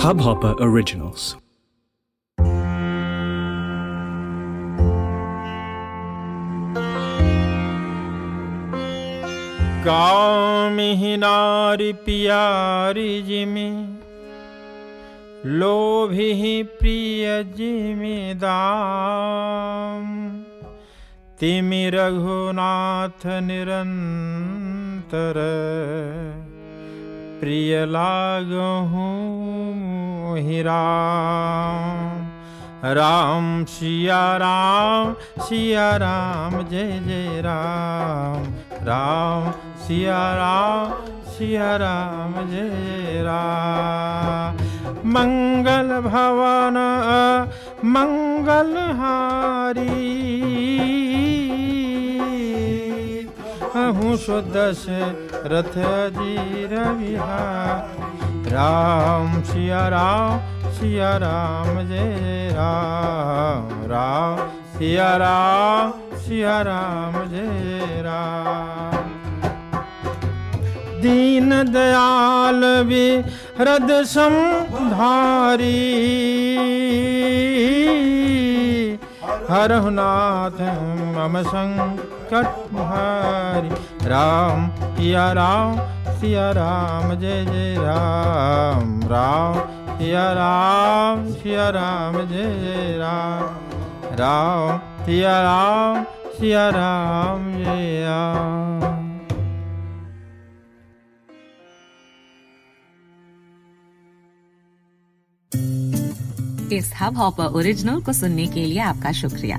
Hubhopper Originals. गाँव में ही नारी पियारी जिमी लोभी प्रिय जिमिदाम तिमि रघुनाथ निरंतर प्रिय लागहूँ ही राम। राम सिया राम सिया राम, जय जय राम। राम सिया राम सिया राम, जय जय राम। मंगल भवन, मंगल हारी अहूँ शुद्ध से, रथ जीर विहार। राम सिया राम सिया राम जय राम। राम सिया राम सिया राम जय राम। दीन दयाल भी हृद संधारी। हरहुनाथ मम संकट हारी राम, सिया राम सिया राम, जय जय राम राम, सिया राम सिया राम, जय जय राम राम, सिया राम सिया राम, जय राम। इस हब हॉपर ओरिजिनल को सुनने के लिए आपका शुक्रिया।